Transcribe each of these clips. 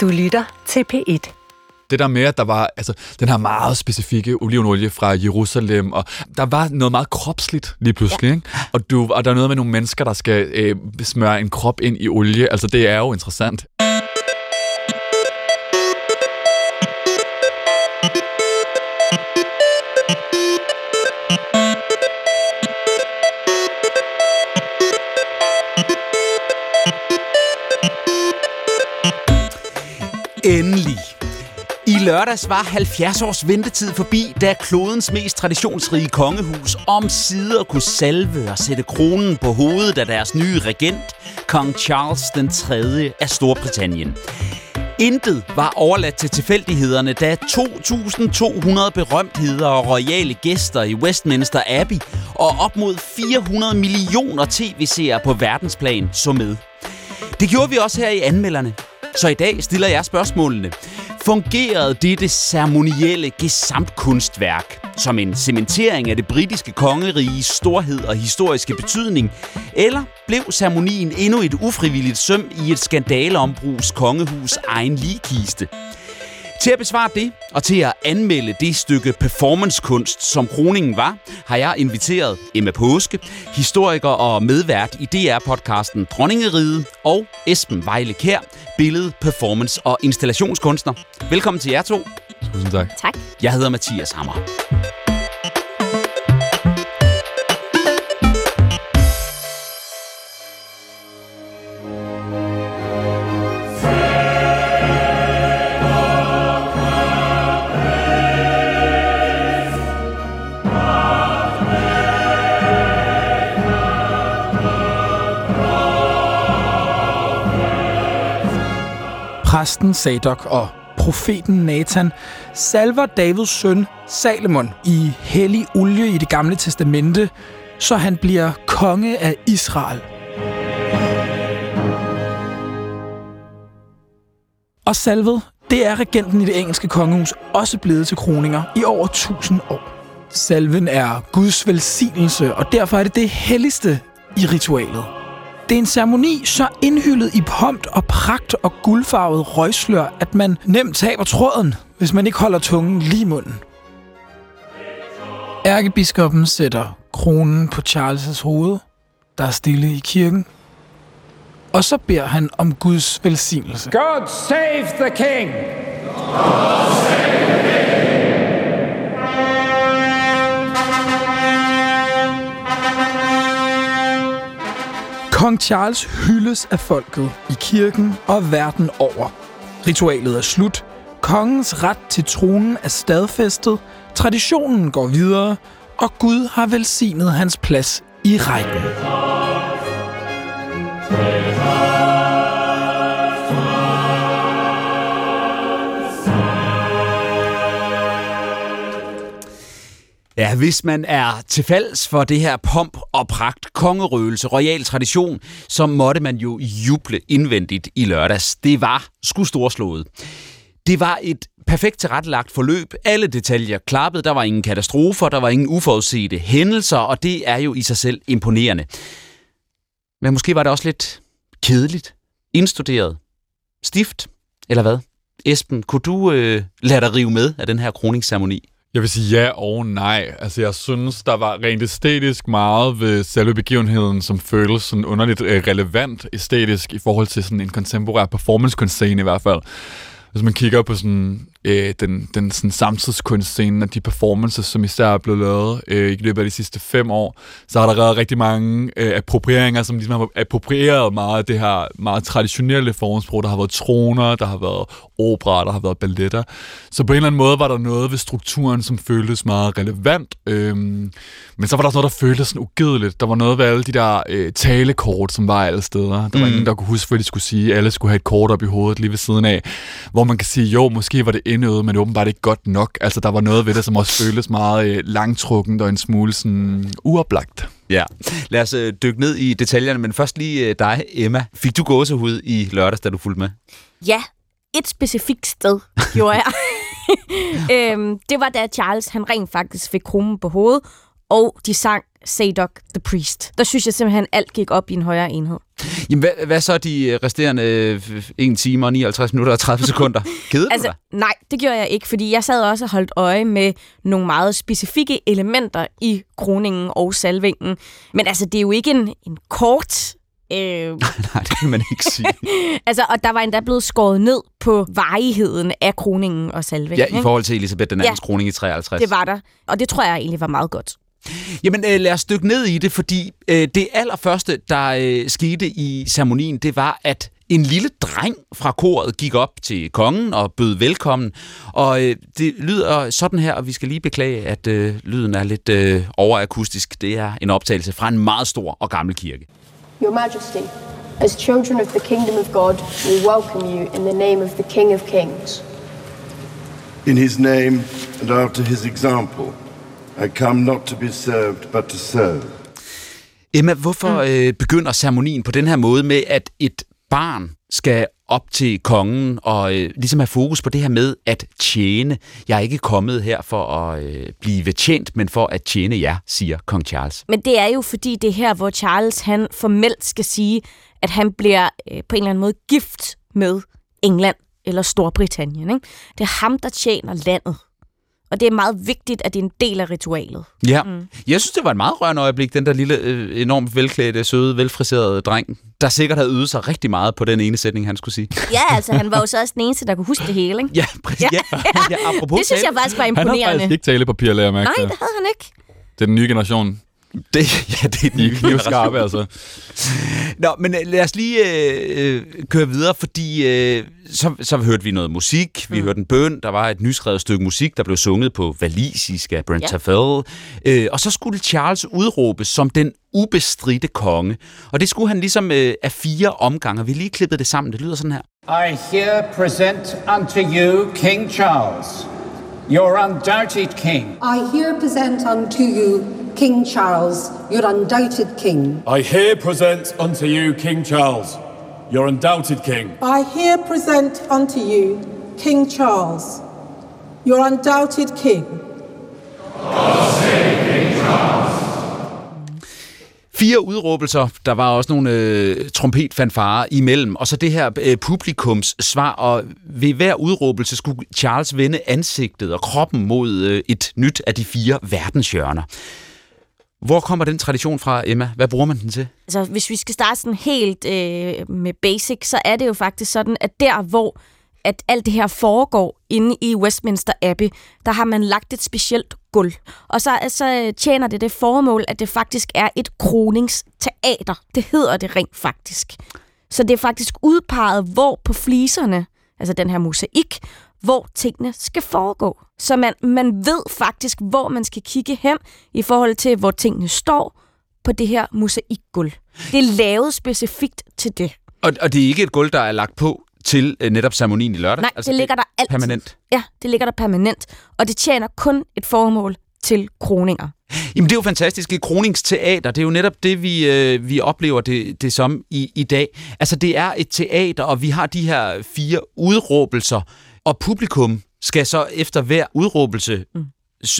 Du lytter til P1 det der med, at der var altså, den her meget specifikke olivenolie fra Jerusalem, og der var noget meget kropsligt lige pludselig, ja. ikke? Og, du, og der er noget med nogle mennesker, der skal øh, smøre en krop ind i olie. Altså, det er jo interessant. Endelig. I lørdags var 70 års ventetid forbi, da klodens mest traditionsrige kongehus om sider kunne salve og sætte kronen på hovedet af deres nye regent, kong Charles den 3. af Storbritannien. Intet var overladt til tilfældighederne, da 2.200 berømtheder og royale gæster i Westminster Abbey og op mod 400 millioner tv-seere på verdensplan så med. Det gjorde vi også her i anmelderne. Så i dag stiller jeg spørgsmålene. Fungerede dette ceremonielle gesamtkunstværk som en cementering af det britiske kongeriges storhed og historiske betydning, eller blev ceremonien endnu et ufrivilligt søm i et skandaleombrugs kongehus egen ligkiste? Til at besvare det, og til at anmelde det stykke performancekunst, som kroningen var, har jeg inviteret Emma Påske, historiker og medvært i DR-podcasten Dronningeriget, og Esben Vejle Kær, billede, performance og installationskunstner. Velkommen til jer to. Tusind tak. Tak. Jeg hedder Mathias Hammer. Præsten Sadok og profeten Nathan salver Davids søn Salomon i hellig olie i det gamle testamente, så han bliver konge af Israel. Og salvet, det er regenten i det engelske kongehus også blevet til kroninger i over 1000 år. Salven er Guds velsignelse, og derfor er det det helligste i ritualet. Det er en ceremoni så indhyllet i pomp og pragt og guldfarvet røgslør, at man nemt taber tråden, hvis man ikke holder tungen lige i munden. Ærkebiskoppen sætter kronen på Charles' hoved, der er stille i kirken, og så beder han om Guds velsignelse. God save the king! God Kong Charles hyldes af folket i kirken og verden over. Ritualet er slut. Kongens ret til tronen er stadfæstet. Traditionen går videre, og Gud har velsignet hans plads i rækken. Ja, hvis man er til falds for det her pomp og pragt, kongerøgelse, royal tradition, så måtte man jo juble indvendigt i lørdags. Det var sgu storslået. Det var et perfekt tilrettelagt forløb. Alle detaljer klappede. Der var ingen katastrofer, der var ingen uforudsete hændelser, og det er jo i sig selv imponerende. Men måske var det også lidt kedeligt, indstuderet, stift, eller hvad? Esben, kunne du øh, lade dig rive med af den her kroningsceremoni? Jeg vil sige ja og nej. Altså, jeg synes, der var rent æstetisk meget ved selve begivenheden, som føles sådan underligt øh, relevant æstetisk i forhold til sådan en kontemporær performance-kunstscene i hvert fald. Hvis man kigger på sådan, øh, den, den sådan samtidskunstscene og de performances, som især er blevet lavet øh, i løbet af de sidste fem år, så har der været rigtig mange øh, approprieringer, som ligesom har approprieret meget af det her meget traditionelle formsprog. Der har været troner, der har været opera, der har været balletter. Så på en eller anden måde var der noget ved strukturen, som føltes meget relevant. Øh, men så var der også noget, der føltes sådan ugideligt. Der var noget ved alle de der øh, talekort, som var alle steder. Der var mm. ingen, der kunne huske, hvad de skulle sige. Alle skulle have et kort op i hovedet lige ved siden af. Hvor man kan sige, jo, måske var det indøvet, men det åbenbart ikke godt nok. Altså, der var noget ved det, som også føltes meget øh, langtrukken og en smule sådan uoplagt. Ja, lad os øh, dykke ned i detaljerne, men først lige øh, dig, Emma. Fik du gåsehud i lørdags, da du fulgte med? Ja, et specifikt sted gjorde jeg. øhm, det var da Charles han rent faktisk fik kronen på hovedet, og de sang Sadok the Priest. Der synes jeg simpelthen, alt gik op i en højere enhed. Jamen, hvad, hvad så de øh, resterende 1 time og 59 minutter og 30 sekunder? Kedede altså, du dig? Nej, det gjorde jeg ikke, fordi jeg sad også og holdt øje med nogle meget specifikke elementer i kroningen og salvingen. Men altså, det er jo ikke en, en kort Øh... Nej, det kan man ikke sige. altså, og der var endda blevet skåret ned på varigheden af kroningen og salvingen. Ja, i forhold til Elisabeth den andens ja, kroning i 53. det var der. Og det tror jeg egentlig var meget godt. Jamen øh, lad os dykke ned i det, fordi øh, det allerførste, der øh, skete i ceremonien, det var, at en lille dreng fra koret gik op til kongen og bød velkommen. Og øh, det lyder sådan her, og vi skal lige beklage, at øh, lyden er lidt øh, overakustisk. Det er en optagelse fra en meget stor og gammel kirke. Your Majesty, as children of the kingdom of God, we welcome you in the name of the King of Kings. In his name and after his example, I come not to be served, but to serve. Emma, hvorfor mm. øh, begynder ceremonien på den her måde med, at et barn skal op til kongen og øh, ligesom have fokus på det her med at tjene. Jeg er ikke kommet her for at øh, blive tjent, men for at tjene jer, siger kong Charles. Men det er jo fordi det er her, hvor Charles han formelt skal sige, at han bliver øh, på en eller anden måde gift med England eller Storbritannien. Ikke? Det er ham, der tjener landet. Og det er meget vigtigt, at det er en del af ritualet. Ja. Mm. Jeg synes, det var et meget rørende øjeblik, den der lille, øh, enormt velklædte, søde, velfriserede dreng, der sikkert havde ydet sig rigtig meget på den ene sætning, han skulle sige. Ja, altså han var jo så også den eneste, der kunne huske det hele, ikke? Ja, præcis. Ja. Ja. ja, apropos det synes jeg faktisk var imponerende. Han har faktisk ikke talepapir, jeg mærke Nej, det havde han ikke. Det er den nye generation. Det, ja, det er de, er skarpe, altså. Nå, men øh, lad os lige øh, køre videre, fordi øh, så, så hørte vi noget musik. Vi mm. hørte en bøn. Der var et nyskrevet stykke musik, der blev sunget på valisisk af Brent ja. Tafel. Øh, og så skulle Charles udråbe som den ubestridte konge. Og det skulle han ligesom øh, af fire omgange. Vi lige klippet det sammen. Det lyder sådan her. I here present unto you King Charles, your undoubted king. I here present unto you King Charles, your undoubted king. I here present unto you King Charles, your undoubted king. I here present unto you King Charles, your undoubted king. Fire udråbelser, der var også nogle øh, trompetfanfarer imellem, og så det her øh, publikums svar, og ved hver udråbelse skulle Charles vende ansigtet og kroppen mod øh, et nyt af de fire verdenshjørner. Hvor kommer den tradition fra, Emma? Hvad bruger man den til? Altså, hvis vi skal starte sådan helt øh, med basic, så er det jo faktisk sådan, at der, hvor at alt det her foregår inde i Westminster Abbey, der har man lagt et specielt gulv. Og så, altså, tjener det det formål, at det faktisk er et kroningsteater. Det hedder det rent faktisk. Så det er faktisk udpeget, hvor på fliserne, altså den her mosaik, hvor tingene skal foregå. Så man, man ved faktisk, hvor man skal kigge hen i forhold til, hvor tingene står på det her mosaikgulv. Det er lavet specifikt til det. Og, og det er ikke et gulv, der er lagt på til øh, netop ceremonien i lørdag? Nej, altså, det ligger der altid. Permanent? Ja, det ligger der permanent. Og det tjener kun et formål til kroninger. Jamen det er jo fantastisk. Et kroningsteater, det er jo netop det, vi, øh, vi oplever det, det som i, i dag. Altså det er et teater, og vi har de her fire udråbelser, og publikum skal så efter hver udråbelse mm.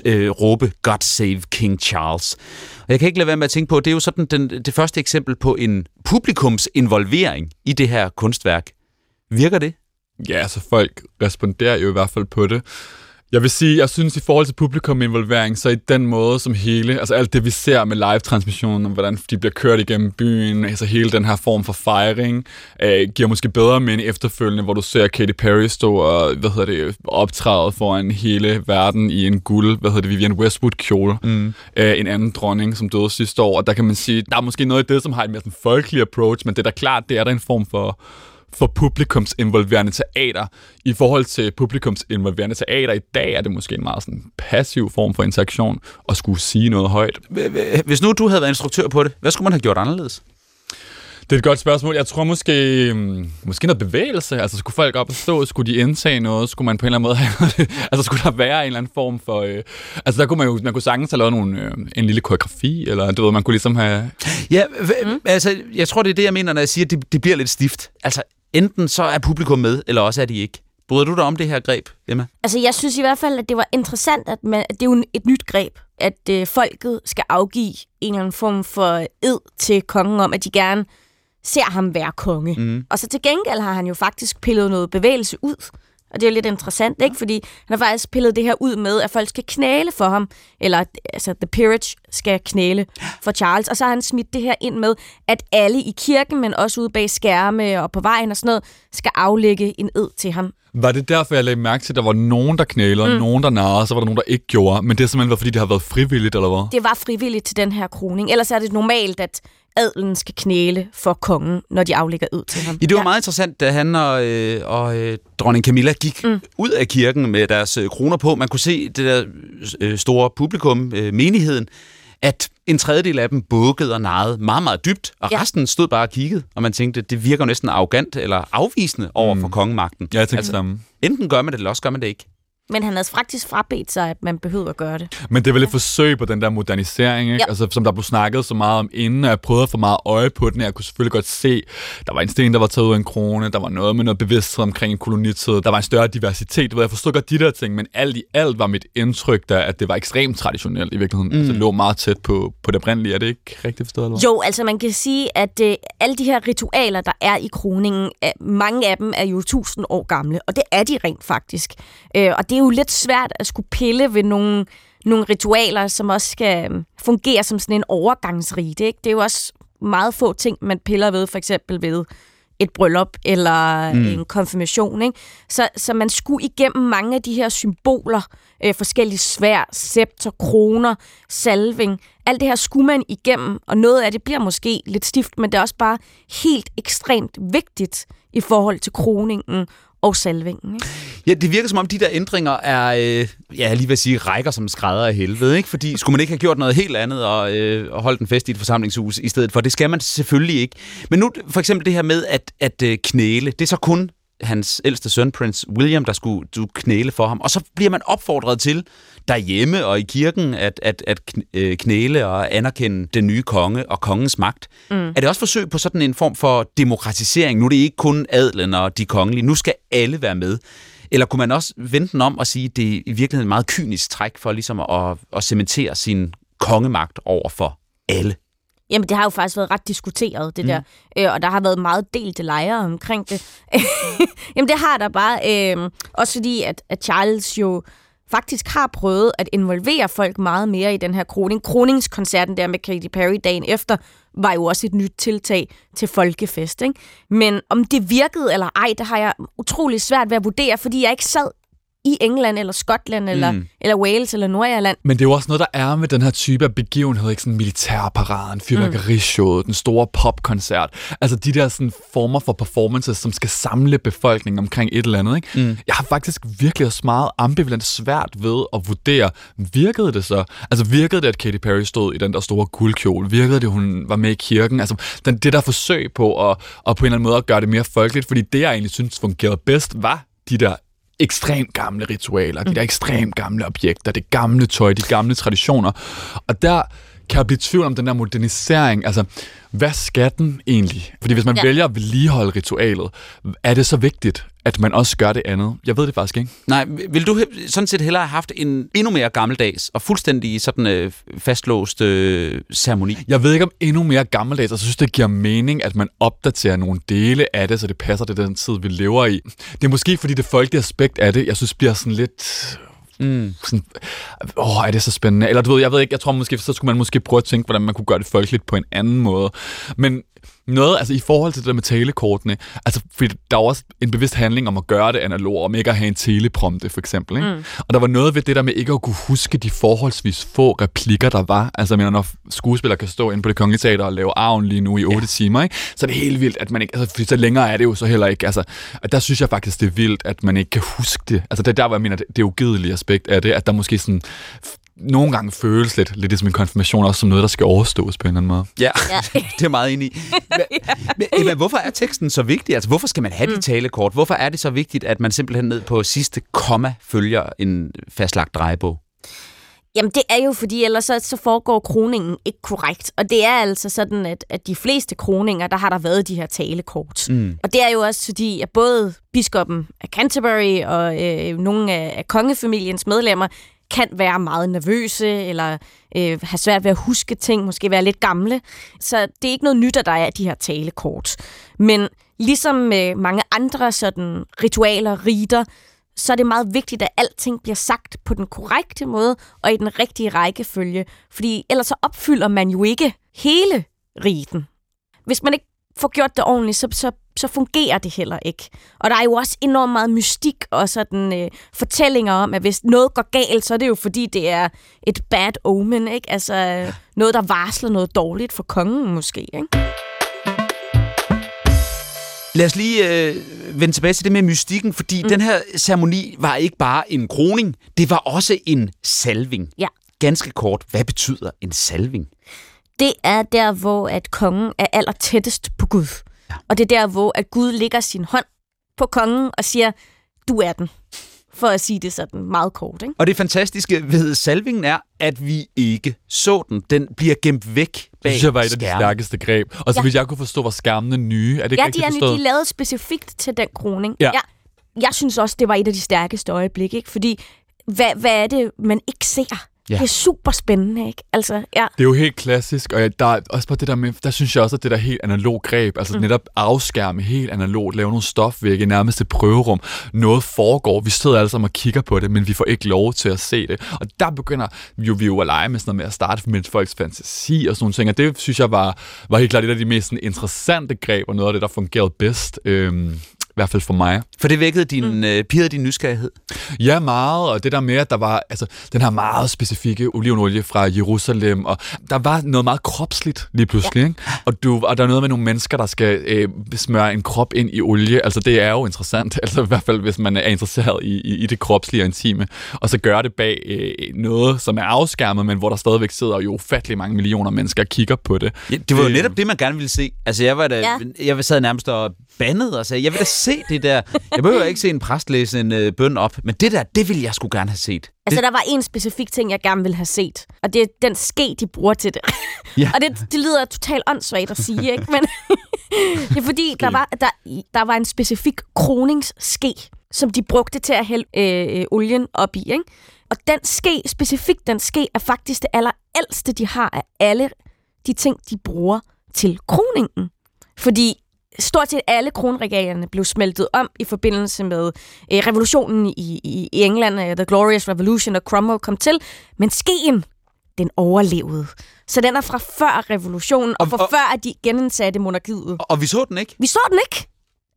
øh, råbe God Save King Charles. Og jeg kan ikke lade være med at tænke på, det er jo sådan den, det første eksempel på en publikums involvering i det her kunstværk. Virker det? Ja, altså folk responderer jo i hvert fald på det. Jeg vil sige, jeg synes i forhold til publikum-involvering, så i den måde som hele, altså alt det vi ser med live-transmissionen, hvordan de bliver kørt igennem byen, altså hele den her form for fejring, øh, giver måske bedre mening efterfølgende, hvor du ser Katy Perry stå og, hvad hedder det, optræde foran hele verden i en guld, hvad hedder det, Vivienne Westwood kjole, mm. øh, en anden dronning, som døde sidste år, og der kan man sige, der er måske noget i det, som har et mere sådan folkelig approach, men det er da klart, det er der en form for for publikums involverende teater. I forhold til publikums involverende teater i dag, er det måske en meget sådan passiv form for interaktion at skulle sige noget højt. Hvis nu du havde været instruktør på det, hvad skulle man have gjort anderledes? Det er et godt spørgsmål. Jeg tror måske, mm, måske noget bevægelse. Altså, skulle folk op og stå? Skulle de indtage noget? Skulle man på en eller anden måde have Altså, skulle der være en eller anden form for... Øh, altså, der kunne man jo man kunne sagtens have lavet nogle, øh, en lille koreografi, eller du ved, man kunne ligesom have... Ja, altså, jeg tror, det er det, jeg mener, når jeg siger, at det, det bliver lidt stift. Altså, enten så er publikum med, eller også er de ikke. Bryder du dig om det her greb, Emma? Altså, jeg synes i hvert fald, at det var interessant, at, man, at det er jo et nyt greb. at øh, folket skal afgive en eller anden form for ed til kongen om, at de gerne ser ham være konge. Mm. Og så til gengæld har han jo faktisk pillet noget bevægelse ud. Og det er jo lidt interessant, ikke? Fordi han har faktisk pillet det her ud med, at folk skal knæle for ham. Eller altså, The Peerage skal knæle for Charles. Og så har han smidt det her ind med, at alle i kirken, men også ude bag skærme og på vejen og sådan noget, skal aflægge en ed til ham. Var det derfor, jeg lagde mærke til, at der var nogen, der knælede, mm. nogen, der narrede, så var der nogen, der ikke gjorde? Men det er simpelthen, fordi det har været frivilligt, eller hvad? Det var frivilligt til den her kroning. Ellers er det normalt, at adelen skal knæle for kongen, når de aflægger ud til ham. Ja, det var ja. meget interessant, da han og, øh, og øh, dronning Camilla gik mm. ud af kirken med deres øh, kroner på. Man kunne se det der øh, store publikum, øh, menigheden, at en tredjedel af dem bukkede og narrede meget, meget dybt, og ja. resten stod bare og kiggede, og man tænkte, det virker næsten arrogant eller afvisende over mm. for kongemagten. Ja, jeg tænkte altså, Enten gør man det, eller også gør man det ikke. Men han havde faktisk frabedt sig, at man behøvede at gøre det. Men det vel et forsøg på den der modernisering, ikke? Ja. Altså, som der blev snakket så meget om inden, og jeg prøvede at få meget øje på den. Jeg kunne selvfølgelig godt se, der var en sten, der var taget ud af en krone, der var noget med noget bevidsthed omkring en kolonitid, der var en større diversitet. Jeg forstod godt de der ting, men alt i alt var mit indtryk, der, at det var ekstremt traditionelt i virkeligheden. Mm. Altså, det lå meget tæt på, på det oprindelige. Er det ikke rigtigt forstået? Eller? Jo, altså man kan sige, at uh, alle de her ritualer, der er i kroningen, mange af dem er jo tusind år gamle, og det er de rent faktisk. Uh, og det jo lidt svært at skulle pille ved nogle, nogle ritualer, som også skal øhm, fungere som sådan en overgangsrite. Ikke? Det er jo også meget få ting, man piller ved, for eksempel ved et bryllup eller mm. en konfirmation. Ikke? Så, så man skulle igennem mange af de her symboler, øh, forskellige svær, scepter, kroner, salving, alt det her skulle man igennem, og noget af det bliver måske lidt stift, men det er også bare helt ekstremt vigtigt i forhold til kroningen og salvingen. Ikke? Ja, det virker som om de der ændringer er, øh, ja, lige vil sige, rækker som skrædder af helvede, ikke? Fordi skulle man ikke have gjort noget helt andet og, øh, og holdt en fest i et forsamlingshus i stedet for? Det skal man selvfølgelig ikke. Men nu for eksempel det her med at, at øh, knæle, det er så kun hans ældste søn, prins William, der skulle du knæle for ham. Og så bliver man opfordret til derhjemme og i kirken at, at, at øh, knæle og anerkende den nye konge og kongens magt. Mm. Er det også forsøg på sådan en form for demokratisering? Nu er det ikke kun adlen og de kongelige. Nu skal alle være med. Eller kunne man også vente den om og sige, at det er i virkeligheden et meget kynisk træk for ligesom at, at cementere sin kongemagt over for alle? Jamen, det har jo faktisk været ret diskuteret, det mm. der. Øh, og der har været meget delte lejre omkring det. Jamen, det har der bare. Øh, også fordi, at, at Charles jo faktisk har prøvet at involvere folk meget mere i den her kroning. Kroningskoncerten der med Katy Perry dagen efter var jo også et nyt tiltag til folkefest. Ikke? Men om det virkede eller ej, det har jeg utrolig svært ved at vurdere, fordi jeg ikke sad i England, eller Skotland, eller, mm. eller Wales, eller Nordirland. Men det er jo også noget, der er med den her type af begivenhed, ikke sådan militærparaden, fyrværkerishowet, mm. den store popkoncert. Altså de der sådan former for performances, som skal samle befolkningen omkring et eller andet. Ikke? Mm. Jeg har faktisk virkelig også meget ambivalent svært ved at vurdere, virkede det så? Altså virkede det, at Katy Perry stod i den der store guldkjole? Virkede det, hun var med i kirken? Altså den, det der forsøg på at, at på en eller anden måde at gøre det mere folkeligt, fordi det, jeg egentlig synes fungerede bedst, var de der ekstremt gamle ritualer, de der ekstremt gamle objekter, det gamle tøj, de gamle traditioner. Og der kan jeg blive tvivl om den der modernisering. Altså, hvad skal den egentlig? Fordi hvis man ja. vælger at vedligeholde ritualet, er det så vigtigt, at man også gør det andet? Jeg ved det faktisk ikke. Nej, vil du sådan set hellere have haft en endnu mere gammeldags og fuldstændig sådan øh, fastlåst øh, ceremoni? Jeg ved ikke om endnu mere gammeldags, og så synes det giver mening, at man opdaterer nogle dele af det, så det passer til den tid, vi lever i. Det er måske fordi det folkelige aspekt af det, jeg synes bliver sådan lidt Mm. Sådan, åh, er det så spændende? Eller du ved, jeg ved ikke, jeg tror måske, så skulle man måske prøve at tænke, hvordan man kunne gøre det folkeligt på en anden måde. Men noget, altså i forhold til det der med talekortene, altså fordi der er også en bevidst handling om at gøre det analog, om ikke at have en teleprompte for eksempel. Ikke? Mm. Og der var noget ved det der med ikke at kunne huske de forholdsvis få replikker, der var. Altså mener, når skuespillere kan stå inde på det kongelige teater og lave arven lige nu i 8 ja. timer, ikke? så er det helt vildt, at man ikke, altså så længere er det jo så heller ikke. Altså, og der synes jeg faktisk, det er vildt, at man ikke kan huske det. Altså det er der, hvor jeg mener, det, det ugidelige aspekt af det, at der måske sådan nogle gange føles lidt, lidt som en konfirmation, også som noget, der skal overstås på en eller anden måde. Ja, ja. det er meget enig i. Men, men Eva, hvorfor er teksten så vigtig? Altså, hvorfor skal man have mm. de talekort? Hvorfor er det så vigtigt, at man simpelthen ned på sidste komma følger en fastlagt drejebog? Jamen det er jo fordi, ellers så, så foregår kroningen ikke korrekt. Og det er altså sådan, at, at de fleste kroninger, der har der været de her talekort. Mm. Og det er jo også fordi, at både biskoppen af Canterbury og øh, nogle af, af kongefamiliens medlemmer, kan være meget nervøse, eller øh, have svært ved at huske ting, måske være lidt gamle. Så det er ikke noget nyt, at der er de her talekort. Men ligesom med mange andre sådan ritualer, riter, så er det meget vigtigt, at alting bliver sagt på den korrekte måde og i den rigtige rækkefølge. Fordi ellers så opfylder man jo ikke hele riten. Hvis man ikke får gjort det ordentligt, så, så, så fungerer det heller ikke. Og der er jo også enormt meget mystik og sådan øh, fortællinger om, at hvis noget går galt, så er det jo fordi, det er et bad omen, ikke? Altså noget, der varsler noget dårligt for kongen måske, ikke? Lad os lige øh, vende tilbage til det med mystikken, fordi mm. den her ceremoni var ikke bare en kroning, det var også en salving. Ja. Ganske kort, hvad betyder en salving? Det er der, hvor at kongen er aller tættest på Gud. Ja. Og det er der, hvor at Gud lægger sin hånd på kongen og siger, du er den for at sige det sådan meget kort. Ikke? Og det fantastiske ved salvingen er, at vi ikke så den. Den bliver gemt væk bag Det synes jeg var et af de stærkeste greb. Og så ja. hvis jeg kunne forstå, var skærmene nye. Er det ja, ikke de er, forstået? de er lavet specifikt til den kroning. Ja. Jeg, jeg synes også, det var et af de stærkeste øjeblikke. Ikke? Fordi, hvad, hvad er det, man ikke ser? Ja. Det er super spændende, ikke? Altså, ja. Det er jo helt klassisk, og der er også på det der med, der synes jeg også, at det der helt analog greb, altså mm. netop afskærme helt analogt, lave nogle stofvægge, nærmest et prøverum. Noget foregår, vi sidder alle sammen og kigger på det, men vi får ikke lov til at se det. Og der begynder jo, vi jo at lege med sådan noget med at starte med folks fantasi og sådan nogle ting, og det synes jeg var, var helt klart et af de mest sådan, interessante greb, og noget af det, der fungerede bedst. Øhm, i hvert fald for mig. For det vækkede din, mm. øh, pirrede din nysgerrighed? Ja, meget, og det der med, at der var altså, den her meget specifikke olivenolie fra Jerusalem, og der var noget meget kropsligt lige pludselig, ja. ikke? Og, du, og der er noget med nogle mennesker, der skal øh, smøre en krop ind i olie, altså det er jo interessant, altså i hvert fald hvis man er interesseret i, i, i det kropslige og intime, og så gøre det bag øh, noget, som er afskærmet, men hvor der stadigvæk sidder jo ufattelig mange millioner mennesker og kigger på det. Ja, det var jo øh, netop det, man gerne ville se. Altså jeg var da, ja. jeg sad nærmest og bandede og sagde, jeg vil da se det der. Jeg behøver ikke se en præst læse en øh, bøn op, men det der, det ville jeg skulle gerne have set. Altså, der var en specifik ting, jeg gerne ville have set, og det er den ske, de bruger til det. Ja. og det, det lyder totalt åndssvagt at sige, ikke? Men det er fordi, der var, der, der var en specifik kroningsske, som de brugte til at hælde øh, olien op i, ikke? Og den ske, specifikt den ske, er faktisk det allerældste, de har af alle de ting, de bruger til kroningen. Fordi stort set alle kronregalierne blev smeltet om i forbindelse med øh, revolutionen i, i, i England, uh, The Glorious Revolution, og Cromwell kom til. Men skeen, den overlevede. Så den er fra før revolutionen, og, og fra og, før, at de genindsatte monarkiet. Og, og vi så den ikke? Vi så den ikke.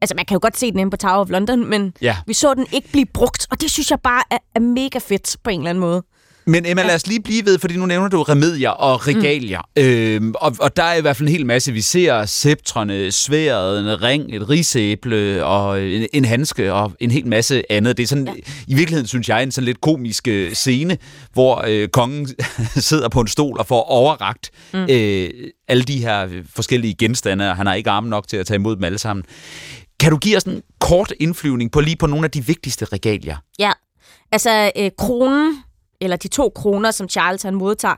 Altså, man kan jo godt se den inde på Tower of London, men ja. vi så den ikke blive brugt, og det synes jeg bare er, er mega fedt på en eller anden måde. Men Emma, lad os lige blive ved, fordi nu nævner du remedier og regalier. Mm. Øhm, og, og der er i hvert fald en hel masse. Vi ser sceptrene, sværet, en ring, et risæble og en, en handske og en hel masse andet. Det er sådan, ja. i virkeligheden synes jeg, en sådan lidt komisk øh, scene, hvor øh, kongen sidder på en stol og får overragt mm. øh, alle de her forskellige genstande, og han har ikke arme nok til at tage imod dem alle sammen. Kan du give os en kort indflyvning på lige på nogle af de vigtigste regalier? Ja, altså øh, kronen eller de to kroner, som Charles han modtager,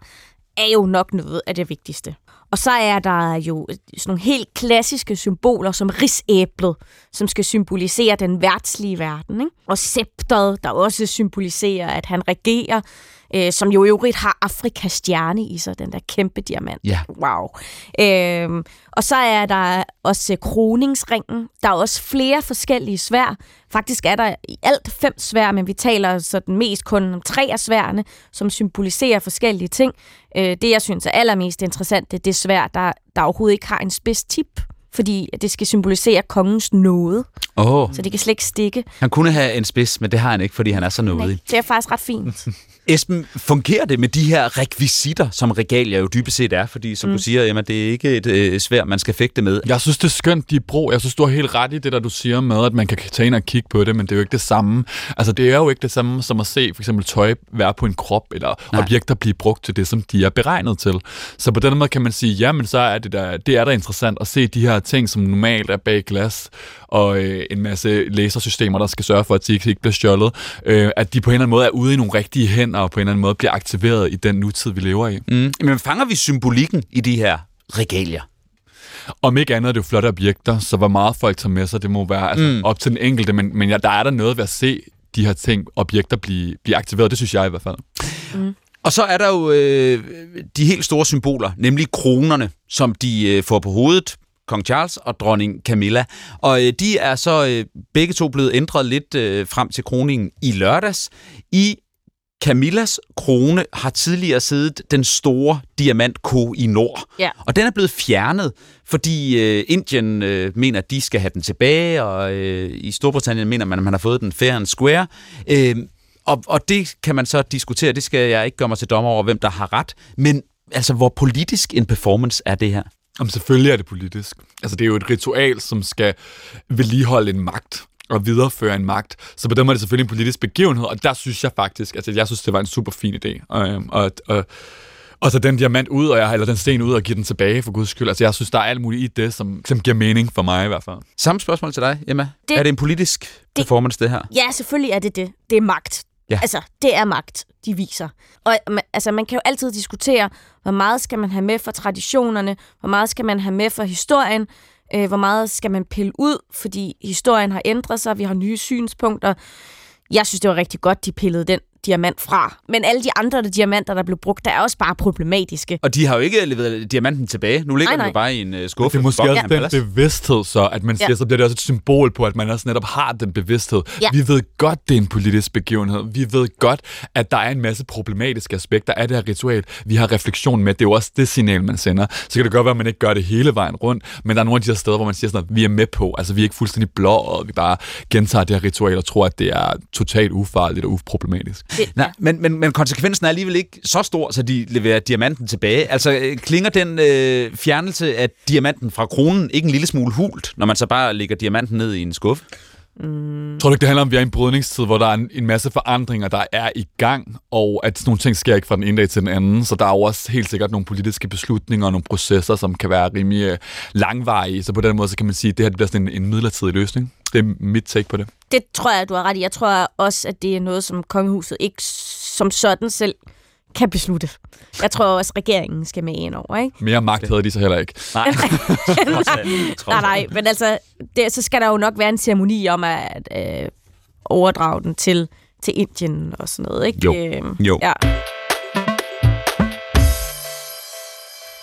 er jo nok noget af det vigtigste. Og så er der jo sådan nogle helt klassiske symboler, som risæblet, som skal symbolisere den værtslige verden. Ikke? Og scepteret, der også symboliserer, at han regerer øh, som jo i øvrigt har Afrikas stjerne i sig, den der kæmpe diamant. Ja. Wow. Øh, og så er der også kroningsringen. Der er også flere forskellige svær. Faktisk er der i alt fem svær, men vi taler sådan mest kun om tre af sværene, som symboliserer forskellige ting. Øh, det, jeg synes er allermest interessant, det er det svær, der, der overhovedet ikke har en spids tip fordi det skal symbolisere kongens nåde. Oh. Så det kan slet ikke stikke. Han kunne have en spids, men det har han ikke, fordi han er så nådig. det er faktisk ret fint. Esben, fungerer det med de her rekvisitter, som regalier jo dybest set er? Fordi, som mm. du siger, Emma, det er ikke et øh, svær, man skal fægte med. Jeg synes, det er skønt, de brug. Jeg synes, du har helt ret i det, der du siger med, at man kan tage ind og kigge på det, men det er jo ikke det samme. Altså, det er jo ikke det samme som at se for eksempel tøj være på en krop, eller Nej. objekter blive brugt til det, som de er beregnet til. Så på den måde kan man sige, jamen, så er det der, det er da interessant at se de her ting, som normalt er bag glas, og øh, en masse lasersystemer, der skal sørge for, at de ikke bliver stjålet, øh, at de på en eller anden måde er ude i nogle rigtige hænder, og på en eller anden måde bliver aktiveret i den nutid, vi lever i. Mm. Men fanger vi symbolikken i de her regalier? Om ikke andet er det jo flotte objekter, så hvor meget folk tager med sig, det må være altså, mm. op til den enkelte, men, men ja, der er der noget ved at se de her ting, objekter, blive, blive aktiveret. Det synes jeg i hvert fald. Mm. Og så er der jo øh, de helt store symboler, nemlig kronerne, som de øh, får på hovedet kong Charles og dronning Camilla. Og øh, de er så øh, begge to blevet ændret lidt øh, frem til kroningen i lørdags. I Camillas krone har tidligere siddet den store diamant i nord. Ja. Og den er blevet fjernet, fordi øh, Indien øh, mener, at de skal have den tilbage, og øh, i Storbritannien mener man, at man har fået den fair and square. Øh, og, og det kan man så diskutere, det skal jeg ikke gøre mig til dommer over, hvem der har ret. Men altså, hvor politisk en performance er det her? Jamen, selvfølgelig er det politisk. Altså, det er jo et ritual, som skal vedligeholde en magt og videreføre en magt. Så på den måde er det selvfølgelig en politisk begivenhed, og der synes jeg faktisk, altså jeg synes, det var en super fin idé. Og, øhm, og, og, og så den diamant ud, og jeg, eller den sten ud og give den tilbage for guds skyld. Altså jeg synes, der er alt muligt i det, som, som giver mening for mig i hvert fald. Samme spørgsmål til dig, Emma. Det, er det en politisk det, performance, det her? Ja, selvfølgelig er det det. Det er magt. Ja. Altså, det er magt, de viser. Og altså, man kan jo altid diskutere, hvor meget skal man have med for traditionerne, hvor meget skal man have med for historien, øh, hvor meget skal man pille ud, fordi historien har ændret sig, vi har nye synspunkter. Jeg synes, det var rigtig godt, de pillede den diamant fra. Men alle de andre der diamanter, der blev brugt, der er også bare problematiske. Og de har jo ikke leveret diamanten tilbage. Nu ligger den jo bare i en uh, skuffe. det er måske også ja. den bevidsthed, så at man siger, ja. så bliver det også et symbol på, at man også netop har den bevidsthed. Ja. Vi ved godt, det er en politisk begivenhed. Vi ved godt, at der er en masse problematiske aspekter af det her ritual. Vi har refleksion med. Det er jo også det signal, man sender. Så kan det godt være, at man ikke gør det hele vejen rundt, men der er nogle af de her steder, hvor man siger sådan, at vi er med på. Altså, vi er ikke fuldstændig blå, og vi bare gentager det her ritual og tror, at det er totalt ufarligt og uproblematisk. Det, Nej, men, men, men konsekvensen er alligevel ikke så stor, så de leverer diamanten tilbage. Altså, øh, klinger den øh, fjernelse af diamanten fra kronen ikke en lille smule hult, når man så bare lægger diamanten ned i en skuffe? Mm. Tror du ikke, det handler om, at vi er i en brydningstid, hvor der er en, en masse forandringer, der er i gang, og at sådan nogle ting sker ikke fra den ene dag til den anden, så der er jo også helt sikkert nogle politiske beslutninger og nogle processer, som kan være rimelig øh, langvarige, så på den måde så kan man sige, at det her det bliver sådan en, en midlertidig løsning. Det er mit take på det. Det tror jeg, du har ret i. Jeg tror også, at det er noget, som kongehuset ikke som sådan selv kan beslutte. Jeg tror også, at regeringen skal med ind over, ikke? Mere magt havde de så heller ikke. Nej. nej, nej, men altså, det, så skal der jo nok være en ceremoni om at øh, overdrage den til, til Indien og sådan noget, ikke? Jo. Øh, jo. Ja.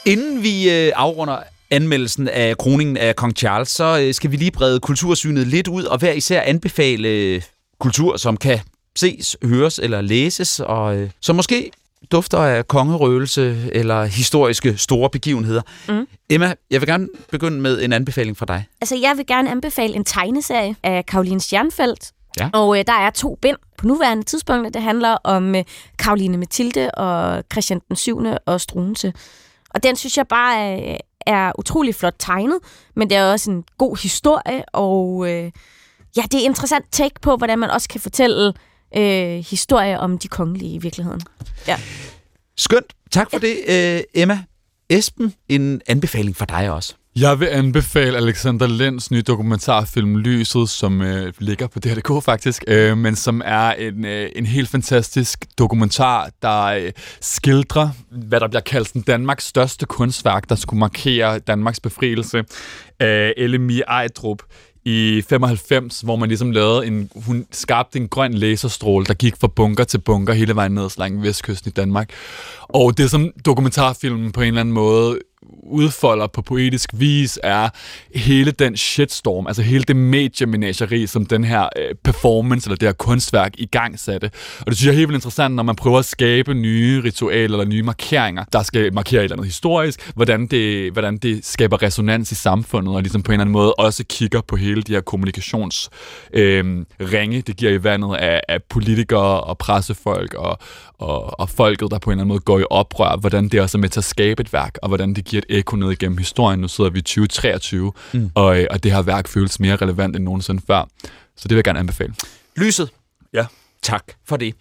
Inden vi øh, afrunder anmeldelsen af kroningen af kong Charles, så øh, skal vi lige brede kultursynet lidt ud og hver især anbefale øh, kultur, som kan ses, høres eller læses, og øh, som måske dufter af kongerøgelse eller historiske store begivenheder. Mm. Emma, jeg vil gerne begynde med en anbefaling fra dig. Altså, jeg vil gerne anbefale en tegneserie af Karoline Stjernfeldt. Ja. Og øh, der er to bind på nuværende tidspunkt. Det handler om øh, Karoline Mathilde og Christian den 7. og Struense. Og den synes jeg bare er, er utrolig flot tegnet, men det er også en god historie, og øh, ja, det er interessant take på, hvordan man også kan fortælle øh, historie om de kongelige i virkeligheden. Ja. Skønt. Tak for det, øh, Emma. Esben, en anbefaling for dig også. Jeg vil anbefale Alexander Lends nye dokumentarfilm Lyset, som øh, ligger på DRDK faktisk, øh, men som er en, øh, en helt fantastisk dokumentar, der øh, skildrer, hvad der bliver kaldt den Danmarks største kunstværk, der skulle markere Danmarks befrielse af Elemi Ejdrup i 95, hvor man ligesom lavede en, hun skabte en grøn laserstråle, der gik fra bunker til bunker hele vejen ned langs vestkysten i Danmark. Og det som dokumentarfilmen på en eller anden måde udfolder på poetisk vis, er hele den shitstorm, altså hele det mediemenageri, som den her øh, performance eller det her kunstværk i gang satte. Og det synes jeg er helt vildt interessant, når man prøver at skabe nye ritualer eller nye markeringer, der skal markere et eller andet historisk, hvordan det, hvordan det skaber resonans i samfundet, og ligesom på en eller anden måde også kigger på hele de her kommunikationsringe, øh, ringe, det giver i vandet af, af politikere og pressefolk og, og, og folket, der på en eller anden måde går i oprør, hvordan det også er med til at skabe et værk, og hvordan det giver et ekko ned igennem historien. Nu sidder vi i 2023, mm. og, øh, og det her værk føles mere relevant end nogensinde før. Så det vil jeg gerne anbefale. Lyset. Ja. Tak for det.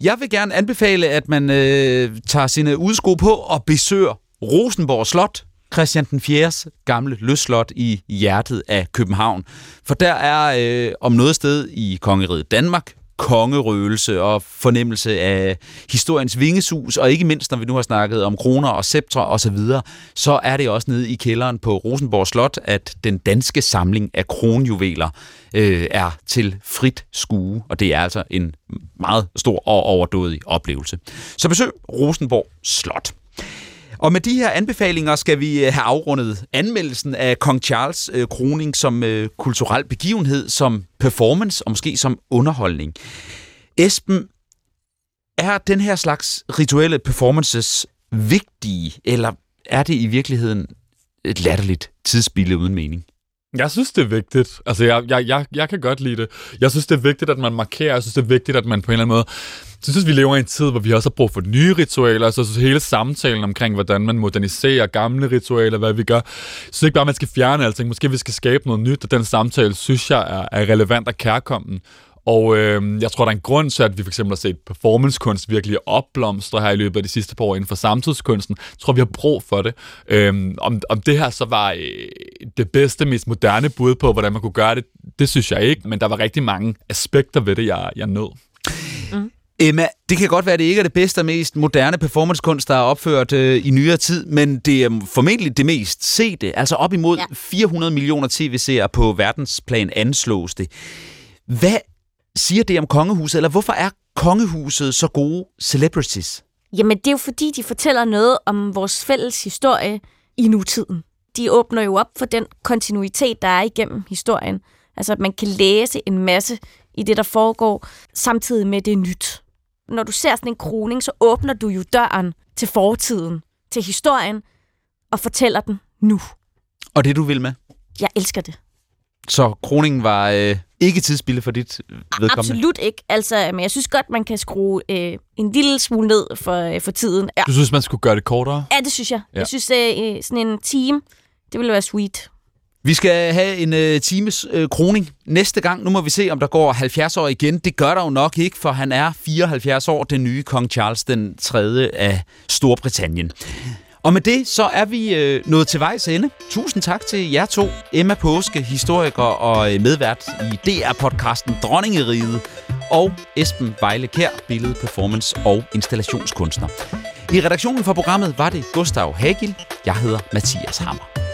Jeg vil gerne anbefale, at man øh, tager sine udsko på og besøger Rosenborg Slot, Christian den 4. gamle løsslot i hjertet af København. For der er øh, om noget sted i kongeriget Danmark kongerøgelse og fornemmelse af historiens vingesus, og ikke mindst, når vi nu har snakket om kroner og sceptre osv., så, så er det også nede i kælderen på Rosenborg Slot, at den danske samling af kronjuveler øh, er til frit skue, og det er altså en meget stor og overdådig oplevelse. Så besøg Rosenborg Slot. Og med de her anbefalinger skal vi øh, have afrundet anmeldelsen af Kong Charles øh, kroning som øh, kulturel begivenhed, som performance og måske som underholdning. Esben, er den her slags rituelle performances vigtige, eller er det i virkeligheden et latterligt tidsspilde uden mening? Jeg synes, det er vigtigt. Altså, jeg, jeg, jeg, jeg kan godt lide det. Jeg synes, det er vigtigt, at man markerer. Jeg synes, det er vigtigt, at man på en eller anden måde... Jeg synes, vi lever i en tid, hvor vi også har brug for nye ritualer. Så altså, hele samtalen omkring, hvordan man moderniserer gamle ritualer, hvad vi gør. Så ikke bare, at man skal fjerne alting. Måske vi skal skabe noget nyt, og den samtale, synes jeg, er, er relevant og kærkommen. Og øh, jeg tror, der er en grund til, at vi for eksempel har set performancekunst virkelig opblomstre her i løbet af de sidste par år inden for samtidskunsten. Jeg tror, vi har brug for det. Øh, om, om det her så var øh, det bedste, mest moderne bud på, hvordan man kunne gøre det, det synes jeg ikke, men der var rigtig mange aspekter ved det, jeg, jeg nød. Mm. Emma, det kan godt være, at det ikke er det bedste og mest moderne performancekunst, der er opført øh, i nyere tid, men det er formentlig det mest sete. Altså op imod ja. 400 millioner tv-seere på verdensplan anslås det. Hvad siger det om kongehuset, eller hvorfor er kongehuset så gode celebrities? Jamen, det er jo fordi, de fortæller noget om vores fælles historie i nutiden. De åbner jo op for den kontinuitet, der er igennem historien. Altså, at man kan læse en masse i det, der foregår, samtidig med det nyt. Når du ser sådan en kroning, så åbner du jo døren til fortiden, til historien, og fortæller den nu. Og det, du vil med? Jeg elsker det. Så kroningen var øh, ikke tidsspilde for dit vedkommende? Absolut ikke. Altså, men jeg synes godt, man kan skrue øh, en lille smule ned for, øh, for tiden. Ja. Du synes, man skulle gøre det kortere? Ja, det synes jeg. Ja. Jeg synes, øh, sådan en time, det ville være sweet. Vi skal have en øh, times øh, kroning næste gang. Nu må vi se, om der går 70 år igen. Det gør der jo nok ikke, for han er 74 år, den nye kong Charles den 3. af Storbritannien. Og med det, så er vi øh, nået til vejs ende. Tusind tak til jer to, Emma Påske, historiker og øh, medvært i DR-podcasten Dronningeriget, og Esben Vejle Kær, billede, performance og installationskunstner. I redaktionen for programmet var det Gustav Hagil. Jeg hedder Mathias Hammer.